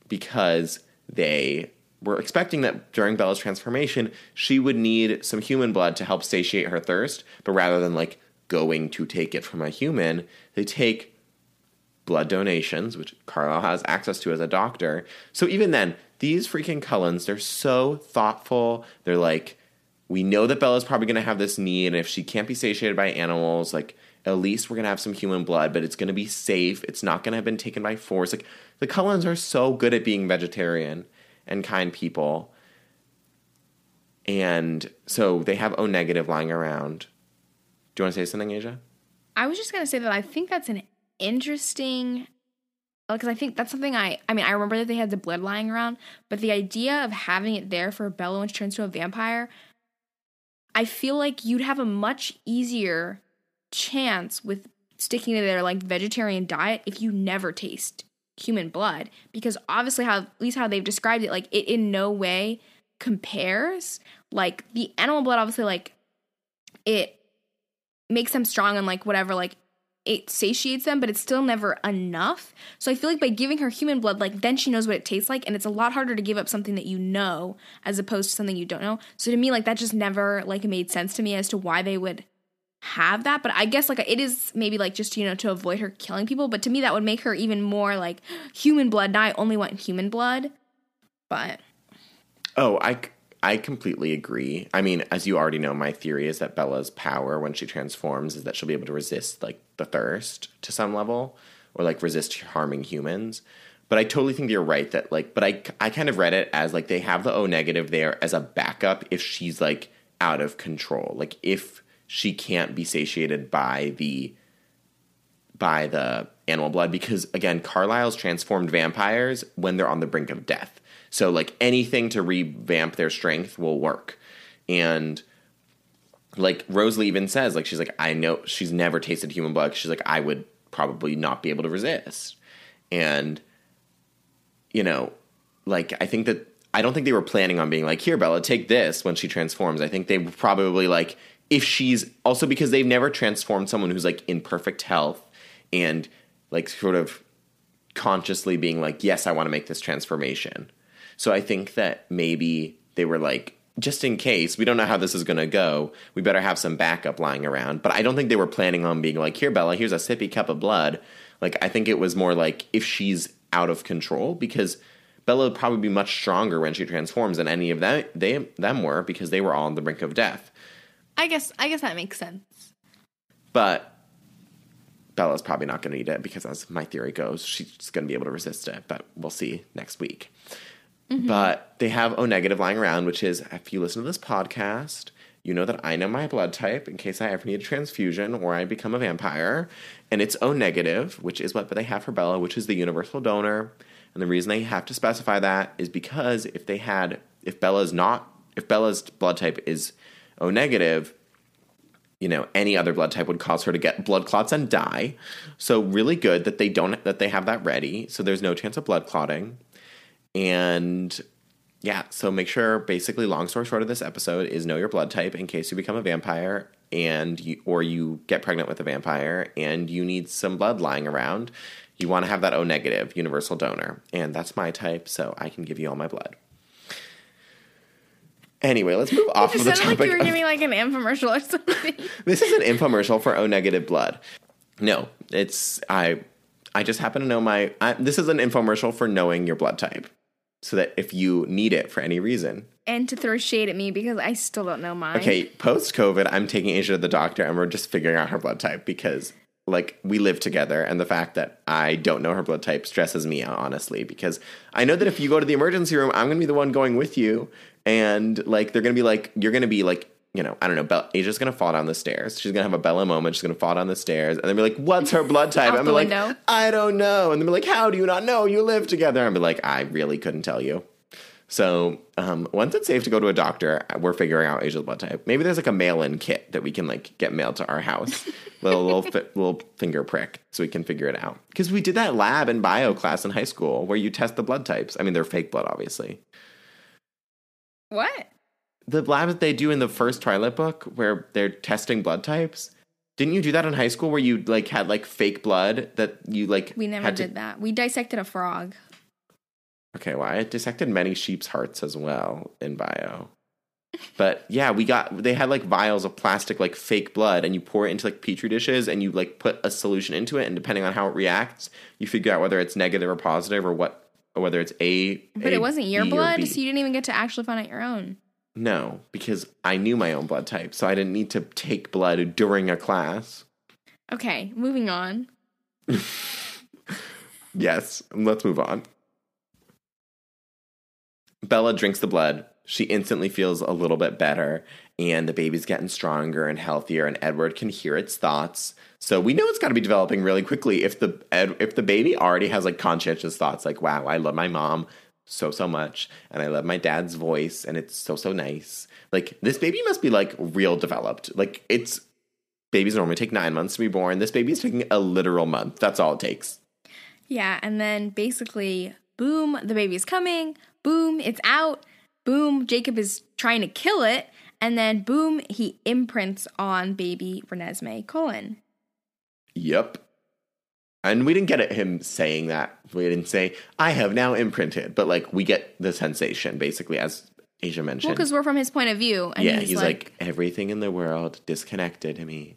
because they were expecting that during Bella's transformation, she would need some human blood to help satiate her thirst. But rather than like going to take it from a human, they take blood donations, which Carlisle has access to as a doctor. So even then, these freaking Cullens, they're so thoughtful. They're like, we know that Bella's probably going to have this need, and if she can't be satiated by animals, like at least we're going to have some human blood, but it's going to be safe. It's not going to have been taken by force. Like the Cullens are so good at being vegetarian and kind people. And so they have O negative lying around. Do you want to say something, Asia? I was just gonna say that I think that's an interesting because I think that's something I I mean I remember that they had the blood lying around, but the idea of having it there for Bella when she turns to a vampire, I feel like you'd have a much easier chance with sticking to their like vegetarian diet if you never taste human blood because obviously how at least how they've described it like it in no way compares. Like the animal blood obviously like it makes them strong and like whatever like it satiates them but it's still never enough. So i feel like by giving her human blood like then she knows what it tastes like and it's a lot harder to give up something that you know as opposed to something you don't know. So to me like that just never like made sense to me as to why they would have that. But i guess like it is maybe like just you know to avoid her killing people. But to me that would make her even more like human blood. Now i only want human blood. But Oh, I, I completely agree. I mean, as you already know, my theory is that Bella's power when she transforms is that she'll be able to resist like the thirst to some level or like resist harming humans. But I totally think you're right that like, but I, I kind of read it as like they have the O negative there as a backup if she's like out of control. Like if she can't be satiated by the by the animal blood because again carlisle's transformed vampires when they're on the brink of death so like anything to revamp their strength will work and like rosalie even says like she's like i know she's never tasted human blood she's like i would probably not be able to resist. And, you know, like, I think that I don't think they were planning on being like, here, Bella, take this when she transforms. I think they were probably like, if she's also because they've never transformed someone who's like in perfect health and like sort of consciously being like, yes, I want to make this transformation. So I think that maybe they were like, just in case, we don't know how this is going to go, we better have some backup lying around. But I don't think they were planning on being like, here, Bella, here's a sippy cup of blood. Like, I think it was more like if she's out of control, because Bella would probably be much stronger when she transforms than any of them, they, them were because they were all on the brink of death. I guess I guess that makes sense. But Bella's probably not going to eat it because, as my theory goes, she's going to be able to resist it. But we'll see next week. Mm-hmm. But they have O negative lying around, which is if you listen to this podcast, you know that I know my blood type in case I ever need a transfusion or I become a vampire. And it's O negative, which is what they have for Bella, which is the universal donor. And the reason they have to specify that is because if they had, if Bella's not, if Bella's blood type is O negative, you know, any other blood type would cause her to get blood clots and die. So really good that they don't that they have that ready. So there's no chance of blood clotting. And yeah, so make sure basically long story short of this episode is know your blood type in case you become a vampire and you or you get pregnant with a vampire and you need some blood lying around. You want to have that O negative universal donor. And that's my type, so I can give you all my blood. Anyway, let's move off it of the sounded topic. like you were giving like an infomercial or something. this is an infomercial for O negative blood. No, it's I. I just happen to know my. I, this is an infomercial for knowing your blood type, so that if you need it for any reason. and to throw shade at me because I still don't know mine. Okay, post COVID, I'm taking Asia to the doctor, and we're just figuring out her blood type because, like, we live together, and the fact that I don't know her blood type stresses me out, honestly, because I know that if you go to the emergency room, I'm gonna be the one going with you, and like, they're gonna be like, you're gonna be like. You know, I don't know. Bella, Asia's gonna fall down the stairs. She's gonna have a Bella moment. She's gonna fall down the stairs, and then be like, "What's her blood type?" I'm like, window. "I don't know." And then be like, "How do you not know? You live together." I'm like, "I really couldn't tell you." So um, once it's safe to go to a doctor, we're figuring out Asia's blood type. Maybe there's like a mail-in kit that we can like get mailed to our house, little little fi- little finger prick, so we can figure it out. Because we did that lab in bio class in high school where you test the blood types. I mean, they're fake blood, obviously. What? The lab that they do in the first Twilight book, where they're testing blood types. Didn't you do that in high school, where you like had like fake blood that you like? We never had to- did that. We dissected a frog. Okay, well, I dissected many sheep's hearts as well in bio. But yeah, we got they had like vials of plastic like fake blood and you pour it into like petri dishes and you like put a solution into it and depending on how it reacts, you figure out whether it's negative or positive or what or whether it's A But A, it wasn't your B, blood, so you didn't even get to actually find out your own. No, because I knew my own blood type, so I didn't need to take blood during a class. Okay, moving on. Yes, let's move on. Bella drinks the blood. She instantly feels a little bit better, and the baby's getting stronger and healthier. And Edward can hear its thoughts, so we know it's got to be developing really quickly. If the if the baby already has like conscientious thoughts, like "Wow, I love my mom so so much, and I love my dad's voice, and it's so so nice." Like this baby must be like real developed. Like it's babies normally take nine months to be born. This baby's taking a literal month. That's all it takes. Yeah, and then basically, boom, the baby's coming. Boom, it's out. Boom, Jacob is trying to kill it. And then boom, he imprints on baby Renesmee Cullen. Yep. And we didn't get at him saying that. We didn't say, I have now imprinted. But like we get the sensation, basically, as Asia Well, mentioned. because we're from his point of view. And yeah, he's, he's, like, everything in the world disconnected to me.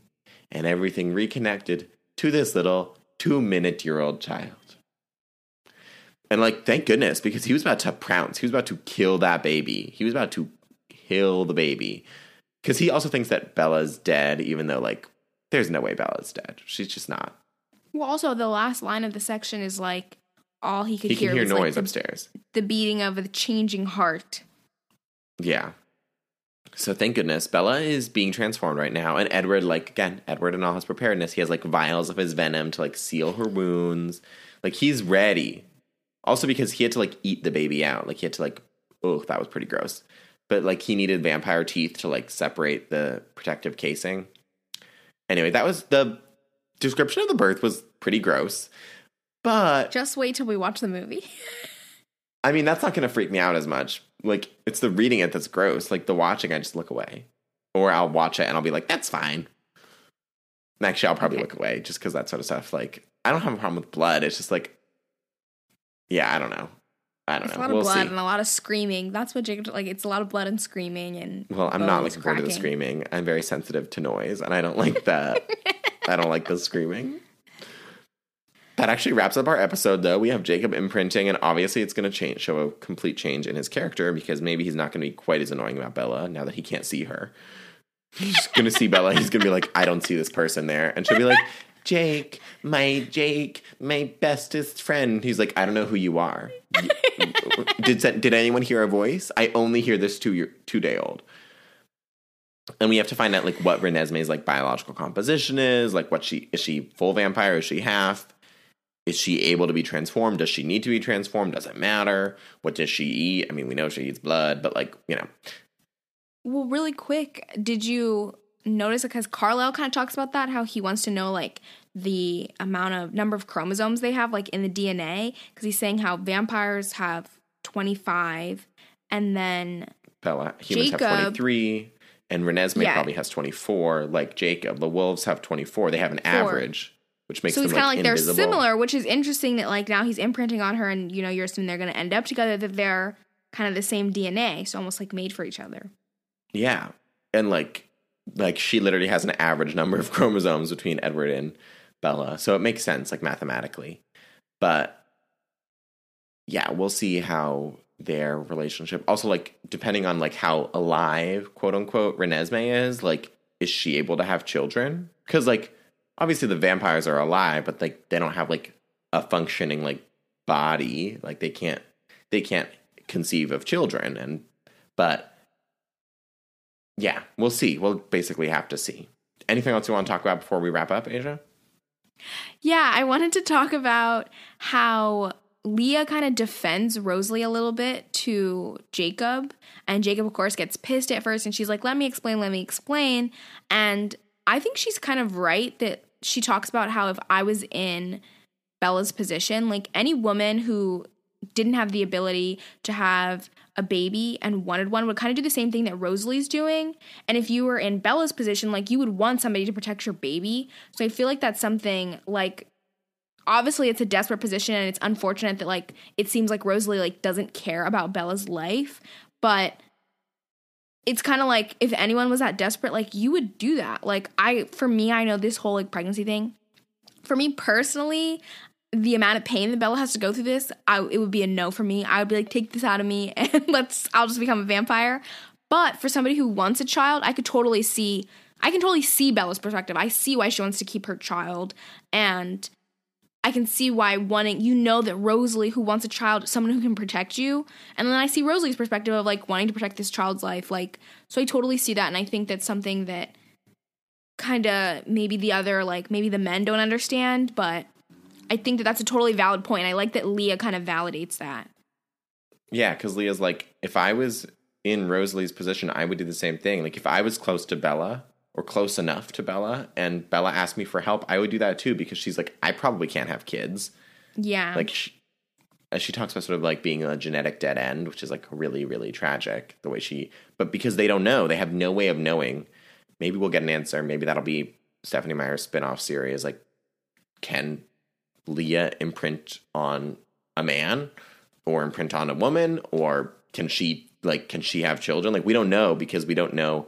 And everything reconnected to this little two minute year old child. And like, thank goodness, because he was about to pounce. He was about to kill that baby. He was about to kill the baby. Because he also thinks that Bella's dead, even though like there's no way Bella's dead. She's just not. Well, also, the last line of the section is like, all he could He hear can hear was noise like the, upstairs. the beating of a changing heart. Yeah. So thank goodness Bella is being transformed right now, and Edward, like again, Edward in all his preparedness, he has like vials of his venom to like seal her wounds. Like he's ready. Also because he had to like eat the baby out. Like he had to like, oh, that was pretty gross. But like he needed vampire teeth to like separate the protective casing. Anyway, that was the description of the birth was pretty gross. But Just wait till we watch the movie. I mean, that's not going to freak me out as much. Like, it's the reading it that's gross. Like, the watching, I just look away. Or I'll watch it and I'll be like, that's fine. And Actually, I'll probably Okay. look away just because that sort of stuff. Like, I don't have a problem with blood. It's just like, yeah, I don't know. I don't know. It's a lot we'll of blood see. and a lot of screaming. That's what Jacob like. It's a lot of blood and screaming and Well, I'm not looking forward to the screaming. I'm very sensitive to noise, and I don't like that. I don't like the screaming. That actually wraps up our episode, though. We have Jacob imprinting, and obviously, it's going to change, show a complete change in his character because maybe he's not going to be quite as annoying about Bella now that he can't see her. He's going to see Bella. He's going to be like, "I don't see this person there," and she'll be like, "Jake, my Jake, my bestest friend." He's like, "I don't know who you are." did did anyone hear a voice? I only hear this two year two day old. And we have to find out like what Renesmee's like biological composition is, like what she is she full vampire, is she half? Is she able to be transformed? Does she need to be transformed? Does it matter? What does she eat? I mean, we know she eats blood, but like, you know. Well, really quick, did you notice because Carlisle kind of talks about that how he wants to know like the amount of number of chromosomes they have like in the DNA because he's saying how vampires have 25 and then Bella humans have 23 and Renesmee Yeah. probably has 24 like Jacob. The wolves have 24. They have an average, which makes so he's them kind of like, like they're similar, which is interesting that like now he's imprinting on her and you know you're assuming they're going to end up together that they're kind of the same DNA, so almost like made for each other. Yeah. And like like she literally has an average number of chromosomes between Edward and Bella. So it makes sense like mathematically. But yeah, we'll see how their relationship also like depending on like how alive quote unquote Renesmee is, like is she able to have children? Cuz like obviously the vampires are alive, but like they don't have like a functioning like body. Like they can't they can't conceive of children and but yeah, we'll see. We'll basically have to see. Anything else you want to talk about before we wrap up, Asia? Yeah, I wanted to talk about how Leah kind of defends Rosalie a little bit to Jacob. And Jacob, of course, gets pissed at first and she's like, let me explain, let me explain. And I think she's kind of right that she talks about how if I was in Bella's position, like any woman who didn't have the ability to have a baby and wanted one would kind of do the same thing that Rosalie's doing. And if you were in Bella's position, like you would want somebody to protect your baby. So I feel like that's something like obviously it's a desperate position and it's unfortunate that like it seems like Rosalie like doesn't care about Bella's life, but it's kind of like if anyone was that desperate, like you would do that. Like I for me, I know this whole like pregnancy thing. For me personally, the amount of pain that Bella has to go through this, I, it would be a no for me. I would be like, take this out of me and let's, I'll just become a vampire. But for somebody who wants a child, I could totally see, I can totally see Bella's perspective. I see why she wants to keep her child. And I can see why wanting, you know, that Rosalie, who wants a child, someone who can protect you. And then I see Rosalie's perspective of like wanting to protect this child's life. Like, so I totally see that. And I think that's something that kind of maybe the other, like, maybe the men don't understand, but I think that that's a totally valid point. I like that Leah kind of validates that. Yeah, because Leah's like, if I was in Rosalie's position, I would do the same thing. Like, if I was close to Bella or close enough to Bella and Bella asked me for help, I would do that too because she's like, I probably can't have kids. Yeah. Like, she, as she talks about sort of like being a genetic dead end, which is like really, really tragic the way she, but because they don't know, they have no way of knowing. Maybe we'll get an answer. Maybe that'll be Stephenie Meyer's spin off series. Like, can Leah imprint on a man or imprint on a woman or can she like can she have children like we don't know because we don't know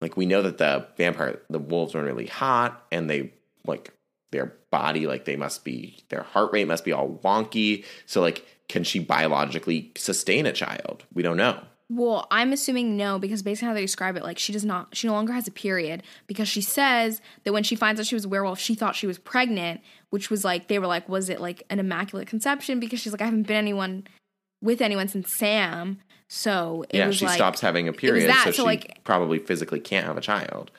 like we know that the vampire the wolves are really hot and they like their body like they must be their heart rate must be all wonky. So like can she biologically sustain a child? We don't know. Well, I'm assuming no because based on how they describe it, like she does not, she no longer has a period because she says that when she finds out she was a werewolf, she thought she was pregnant, which was like they were like, was it like an immaculate conception? Because she's like, I haven't been anyone with anyone since Sam, so it yeah she like, stops having a period so, so, she like- probably physically can't have a child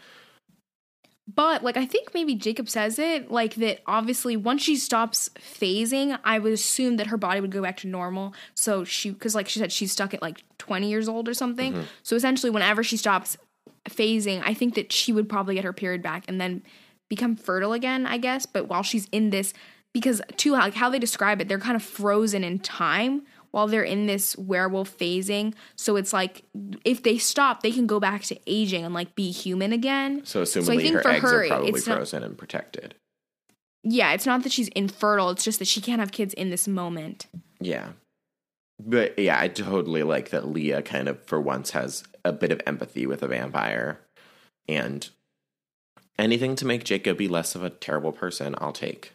But like I think maybe Jacob says it like that. Obviously, once she stops phasing, I would assume that her body would go back to normal. So she, because like she said, she's stuck at like twenty years old or something. Mm-hmm. So essentially, whenever she stops phasing, I think that she would probably get her period back and then become fertile again, I guess. But while she's in this, because too like how they describe it, they're kind of frozen in time while they're in this werewolf phasing. So it's like if they stop, they can go back to aging and like be human again. So assumingly her eggs her, are probably frozen not, and protected. Yeah, it's not that she's infertile, it's just that she can't have kids in this moment. Yeah. But yeah, I totally like that Leah kind of for once has a bit of empathy with a vampire and anything to make Jacob be less of a terrible person, I'll take.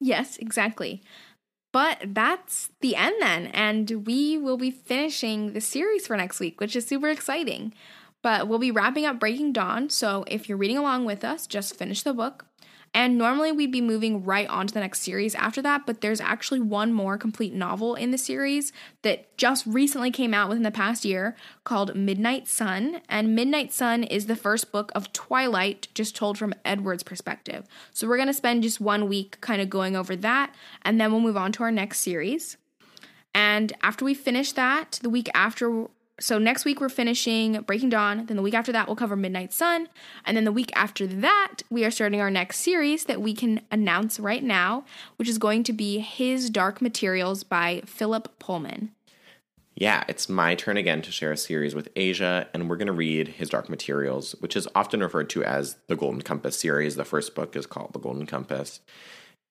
Yes, exactly. But that's the end then, and we will be finishing the series for next week, which is super exciting. But we'll be wrapping up Breaking Dawn, so if you're reading along with us, just finish the book. And normally we'd be moving right on to the next series after that, but there's actually one more complete novel in the series that just recently came out within the past year called Midnight Sun. And Midnight Sun is the first book of Twilight, just told from Edward's perspective. So we're going to spend just one week kind of going over that, and then we'll move on to our next series. And after we finish that, the week after so next week we're finishing Breaking Dawn. Then the week after that we'll cover Midnight Sun, and then the week after that we are starting our next series that we can announce right now, which is going to be His Dark Materials by Philip Pullman. Yeah, it's my turn again to share a series with Asia, and we're going to read His Dark Materials, which is often referred to as the Golden Compass series. The first book is called The Golden Compass.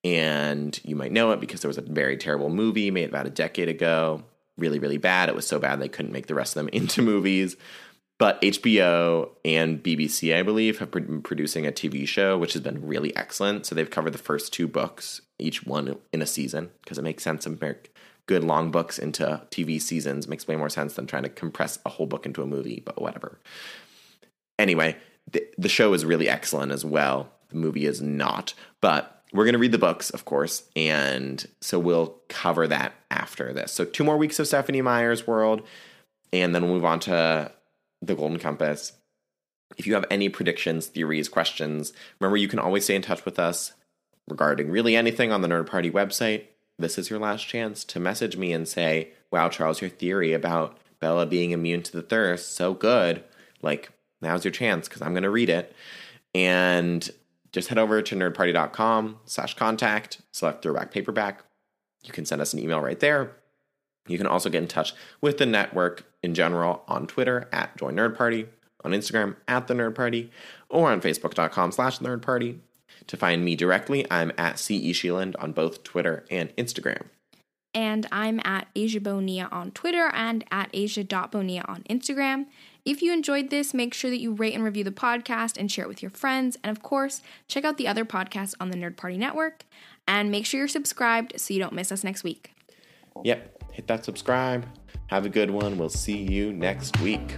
And you might know it because there was a very terrible movie made about a decade ago really, really bad. It was so bad they couldn't make the rest of them into movies. But HBO and BBC, I believe, have been producing a TV show, which has been really excellent. So they've covered the first two books, each one in a season, because it makes sense to make good long books into TV seasons. It makes way more sense than trying to compress a whole book into a movie, but whatever. Anyway, the, the show is really excellent as well. The movie is not. But we're going to read the books, of course, and so we'll cover that after this. So, two more weeks of Stephenie Meyer's world, and then we'll move on to the Golden Compass. If you have any predictions, theories, questions, remember you can always stay in touch with us regarding really anything on the Nerd Party website. This is your last chance to message me and say, Wow, Charles, your theory about Bella being immune to the thirst, so good. Like, now's your chance because I'm going to read it. And just head over to nerdparty.com slash contact, select throwback paperback. You can send us an email right there. You can also get in touch with the network in general on Twitter at Join Nerd Party, on Instagram at The Nerd Party, or on Facebook.com slash Nerd Party. To find me directly, I'm at CE Sheeland on both Twitter and Instagram. And I'm at Asia Bonilla on Twitter and at Asia.Bonilla on Instagram. If you enjoyed this, make sure that you rate and review the podcast and share it with your friends. And of course, check out the other podcasts on the Nerd Party Network. And make sure you're subscribed so you don't miss us next week. Yep, hit that subscribe. Have a good one. We'll see you next week.